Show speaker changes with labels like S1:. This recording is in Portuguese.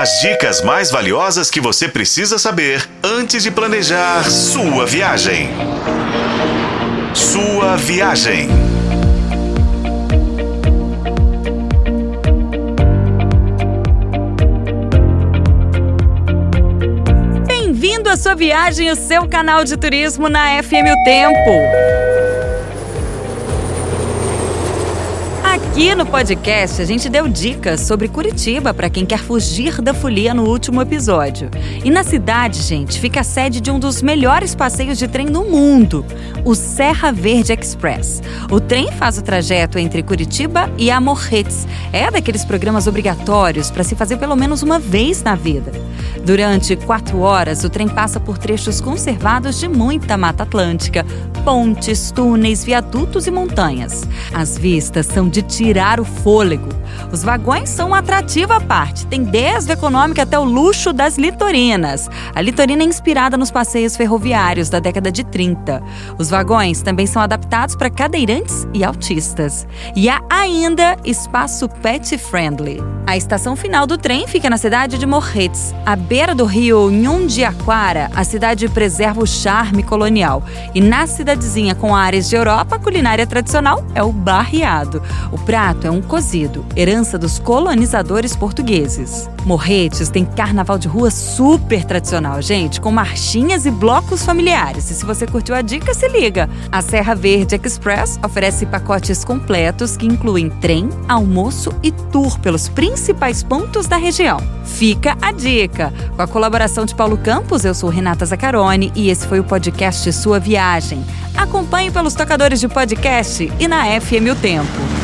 S1: As dicas mais valiosas que você precisa saber antes de planejar sua viagem. Sua viagem.
S2: Bem-vindo à sua viagem, o seu canal de turismo na FM O Tempo. Aqui no podcast a gente deu dicas sobre Curitiba para quem quer fugir da folia no último episódio. E na cidade, gente, fica a sede de um dos melhores passeios de trem do mundo, o Serra Verde Express. O trem faz o trajeto entre Curitiba e Amorretes. É daqueles programas obrigatórios para se fazer pelo menos uma vez na vida. Durante quatro horas, o trem passa por trechos conservados de muita mata atlântica, pontes, túneis, viadutos e montanhas. As vistas são de tirar o fôlego. Os vagões são uma atrativa parte, tem desde econômica até o luxo das litorinas. A litorina é inspirada nos passeios ferroviários da década de 30. Os vagões também são adaptados para cadeirantes e autistas. E há ainda espaço pet friendly. A estação final do trem fica na cidade de Morretes, à beira do rio Nhundiaquara. A cidade preserva o charme colonial. E na cidadezinha com áreas de Europa, a culinária tradicional é o barreado. O prato é um cozido, herança dos colonizadores portugueses. Morretes tem carnaval de rua super tradicional, gente, com marchinhas e blocos familiares. E se você curtiu a dica, se liga. A Serra Verde Express oferece pacotes completos que incluem trem, almoço e tour pelos principais pontos da região. Fica a dica. Com a colaboração de Paulo Campos, eu sou Renata Zacarone e esse foi o podcast Sua Viagem. Acompanhe pelos tocadores de podcast e na FM O Tempo.